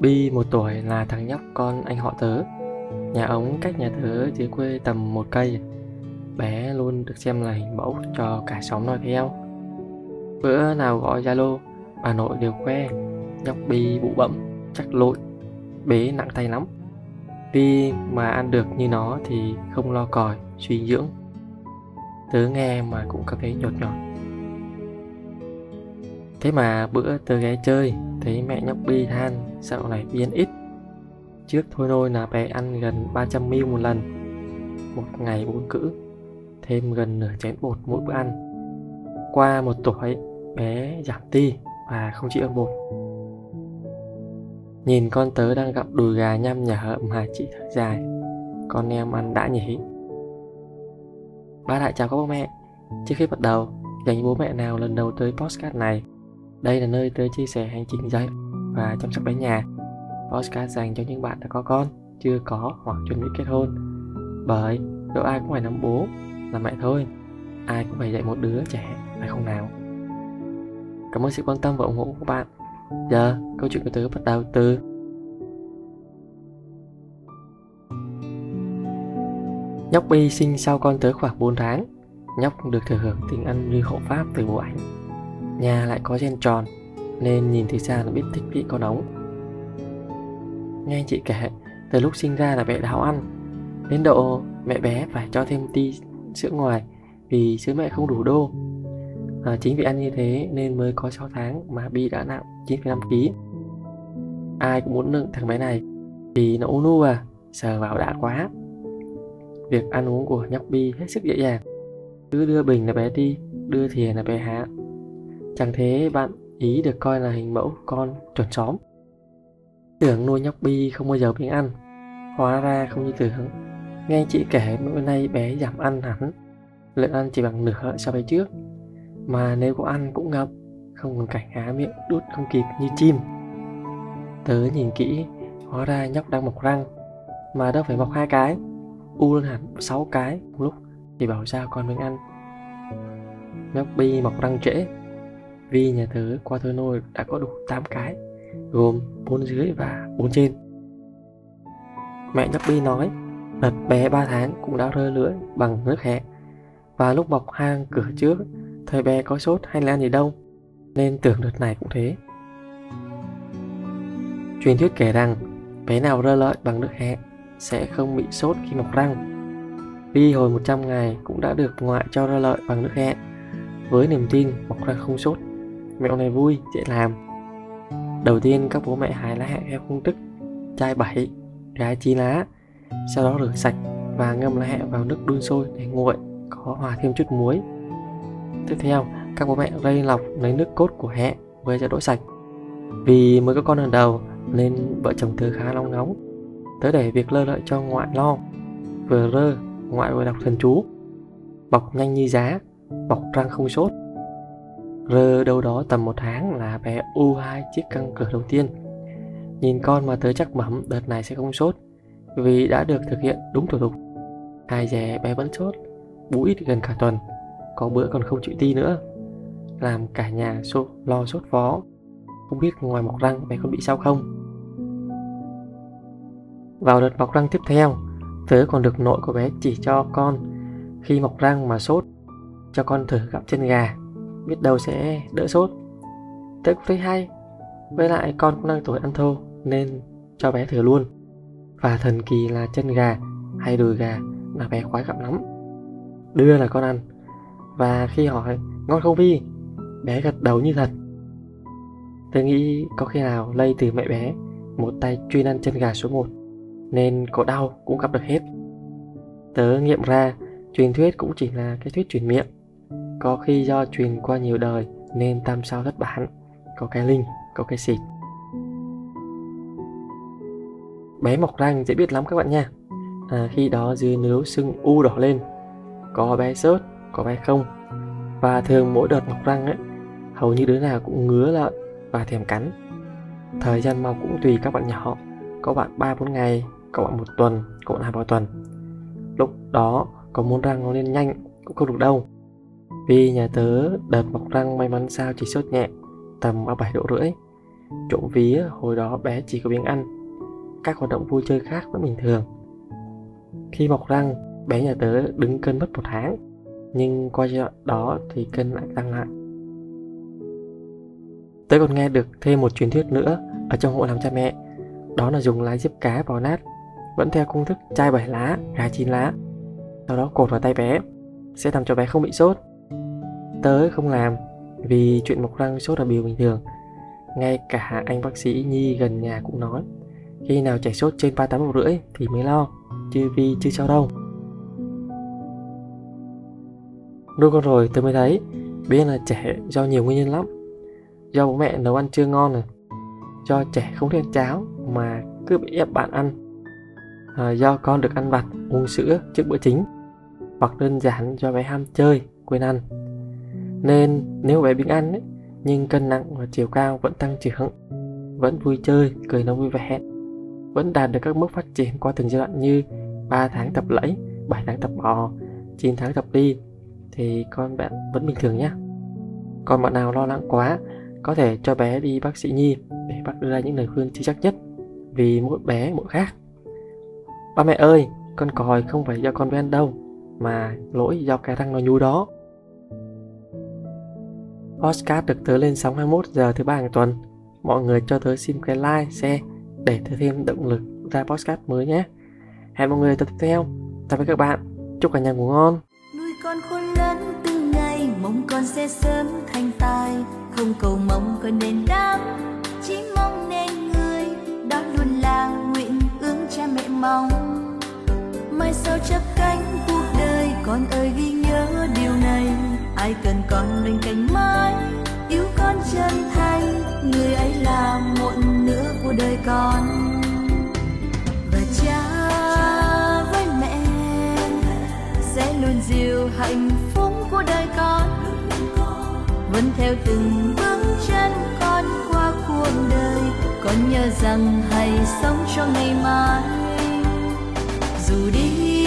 Bi một tuổi là thằng nhóc con anh họ tớ. Nhà ống cách nhà tớ dưới quê tầm một cây. Bé luôn được xem là hình mẫu cho cả xóm nói theo. Bữa nào gọi Zalo Bà nội đều khoe. Nhóc Bi bụ bẫm, chắc lội. Bế nặng tay lắm. Bi mà ăn được như nó thì không lo còi, suy dưỡng. Tớ nghe mà cũng cảm thấy nhột nhột Thế mà bữa tớ ghé chơi, Thấy mẹ nhóc Bi than, Dạo này Bi ăn ít. Trước thôi nôi là bé ăn gần 300ml một lần, Một ngày bốn cữ, Thêm gần nửa chén bột mỗi bữa ăn. Qua một tuổi, Bé giảm ti Và không chịu ăn bột. Nhìn con tớ đang gặp đùi gà nhăm nhở Mà chị thở dài, Con em ăn đã nhỉ. Ba đại chào các bố mẹ. Trước khi bắt đầu, Dành bố mẹ nào lần đầu tới postcard này đây là nơi tôi chia sẻ hành trình dạy và chăm sóc bé nhà. Podcast dành cho những bạn đã có con, chưa có hoặc chuẩn bị kết hôn. Bởi đâu ai cũng phải làm bố, làm mẹ thôi. Ai cũng phải dạy một đứa trẻ, phải không nào? Cảm ơn sự quan tâm và ủng hộ của các bạn. Giờ, câu chuyện của tớ bắt đầu từ Nhóc Bi sinh sau con tớ khoảng 4 tháng. Nhóc được thừa hưởng tình ăn như hộ pháp từ bố ảnh Nhà lại có gen tròn Nên nhìn từ xa là biết thích vị có nóng Nghe chị kể Từ lúc sinh ra là mẹ đào ăn Đến độ mẹ bé phải cho thêm ti sữa ngoài Vì sữa mẹ không đủ đô. À, Chính vì ăn như thế nên mới có 6 tháng mà Bi đã nặng 9,5kg Ai cũng muốn nựng thằng bé này Vì nó nu à Sờ vào đã quá. Việc ăn uống của nhóc Bi hết sức dễ dàng. Cứ đưa bình là bé đi Đưa thìa là bé hạ. Chẳng thế bạn ý được coi là hình mẫu con chuẩn xóm Tưởng nuôi nhóc Bi không bao giờ biến ăn, Hóa ra không như tưởng. Nghe chị kể bữa nay bé giảm ăn hẳn, Lượng ăn chỉ bằng nửa so với trước. Mà nếu có ăn cũng ngập Không còn cảnh há miệng đút không kịp như chim. Tớ nhìn kỹ, Hóa ra nhóc đang mọc răng, Mà đâu phải mọc hai cái. U lên hẳn sáu cái, một lúc Thì bảo sao con mình ăn. Nhóc Bi mọc răng trễ vì nhà tớ qua thôi nôi đã có đủ 8 cái, Gồm 4 dưới và 4 trên. Mẹ nhóc Bi nói, Đợt bé 3 tháng cũng đã rơi lưỡi bằng nước hẹ, Và lúc bọc hang cửa trước, Thời bé có sốt hay là ăn gì đâu, Nên tưởng đợt này cũng thế. Truyền thuyết kể rằng, Bé nào rơi lợi bằng nước hẹ Sẽ không bị sốt khi mọc răng. Vi hồi 100 ngày cũng đã được ngoại cho rơi lợi bằng nước hẹ, Với niềm tin mọc răng không sốt. Mẹo này vui, dễ làm. Đầu tiên các bố mẹ hái lá hẹ theo công thức Chai 7, gái chi lá Sau đó rửa sạch và ngâm lá hẹ vào nước đun sôi để nguội Có hòa thêm chút muối. Tiếp theo, các bố mẹ rây lọc lấy nước cốt của hẹ với cho đỗ sạch. Vì mới có con lần đầu nên vợ chồng tớ khá long ngóng Tớ để việc lơ lợi cho ngoại lo. Vừa rơ, ngoại vừa đọc thần chú. Bọc nhanh như giá, bọc răng không sốt. Rơ đâu đó tầm một tháng là bé u hai chiếc căng cửa đầu tiên. Nhìn con mà tớ chắc mẩm đợt này sẽ không sốt Vì đã được thực hiện đúng thủ tục. Hai dè bé vẫn sốt bú ít gần cả tuần Có bữa còn không chịu ti nữa. Làm cả nhà sốt, lo sốt phó Không biết ngoài mọc răng bé có bị sao không. Vào đợt mọc răng tiếp theo Tớ còn được nội của bé chỉ cho con. Khi mọc răng mà sốt Cho con thử gặm chân gà biết đâu sẽ đỡ sốt. Tớ cũng thấy hay, với lại con cũng đang tuổi ăn thô nên cho bé thử luôn. Và thần kỳ là chân gà hay đùi gà là bé khoái gặm lắm. Đưa là con ăn. Và khi hỏi, ngon không vi? Bé gật đầu như thật. Tớ nghĩ có khi nào lây từ mẹ bé một tay chuyên ăn chân gà số 1 nên có đau cũng gặp được hết. Tớ nghiệm ra, truyền thuyết cũng chỉ là cái thuyết truyền miệng có khi do truyền qua nhiều đời nên tam sao thất bản. Có cái linh có cái xịt. Bé mọc răng dễ biết lắm các bạn nha. À, khi đó dưới nướu sưng u đỏ lên có bé sốt có bé không. Và thường mỗi đợt mọc răng ấy hầu như đứa nào cũng ngứa lợn và thèm cắn. Thời gian mọc cũng tùy các bạn nhỏ. Có bạn ba bốn ngày có bạn một tuần có bạn hai ba tuần. Lúc đó có muốn răng nó lên nhanh cũng không được đâu vì nhà tớ đợt mọc răng may mắn sao chỉ sốt nhẹ, Tầm 37 độ rưỡi. Trộm vía, hồi đó bé chỉ có miếng ăn. Các hoạt động vui chơi khác vẫn bình thường. Khi mọc răng, bé nhà tớ đứng cân mất một tháng, nhưng qua giai đoạn đó thì cân lại tăng lại. Tớ còn nghe được thêm một truyền thuyết nữa ở trong hộ làm cha mẹ. Đó là dùng lá diếp cá vào nát, vẫn theo công thức chai bảy lá, gà chín lá. Sau đó cột vào tay bé, sẽ làm cho bé không bị sốt tớ không làm vì chuyện mọc răng sốt là điều bình thường. Ngay cả anh bác sĩ nhi gần nhà cũng nói khi nào trẻ sốt trên 38 độ rưỡi thì mới lo chứ vì chưa sao đâu. Nuôi con rồi tôi mới thấy biết là trẻ do nhiều nguyên nhân lắm. Do bố mẹ nấu ăn chưa ngon này do trẻ không thích ăn cháo mà cứ bị ép bạn ăn. À, do con được ăn vặt uống sữa trước bữa chính hoặc đơn giản do bé ham chơi quên ăn nên nếu bé bình ăn ấy, nhưng cân nặng và chiều cao vẫn tăng trưởng vẫn vui chơi cười nói vui vẻ vẫn đạt được các mức phát triển qua từng giai đoạn như 3 tháng tập lẫy 7 tháng tập bò 9 tháng tập đi thì con bạn vẫn bình thường nhé còn bạn nào lo lắng quá có thể cho bé đi bác sĩ nhi để bác đưa ra những lời khuyên chính xác nhất vì mỗi bé mỗi khác. Ba mẹ ơi con còi không phải do con ven đâu mà lỗi do cái răng nó nhú đó. Postcard được tớ lên sóng 21 giờ thứ ba hàng tuần. Mọi người cho tớ xin cái like, share để tớ thêm động lực ra postcard mới nhé. Hẹn mọi người tập tiếp theo. Tạm biệt các bạn. Chúc cả nhà ngủ ngon. Nuôi con khôn lớn từng ngày mong con sẽ sớm thành tài. Không cầu mong con nên đáng, chỉ mong nên người đó luôn là nguyện ước cha mẹ mong. Mai sau chấp cánh cuộc đời con ơi ghi nhớ điều này ai cần con bên cạnh mãi. Yêu con chân thành, người ấy là một nửa của đời con. Và cha với mẹ sẽ luôn dìu hạnh phúc của đời con. Vẫn theo từng bước chân con qua cuộc đời, con nhớ rằng hãy sống cho ngày mai. Dù đi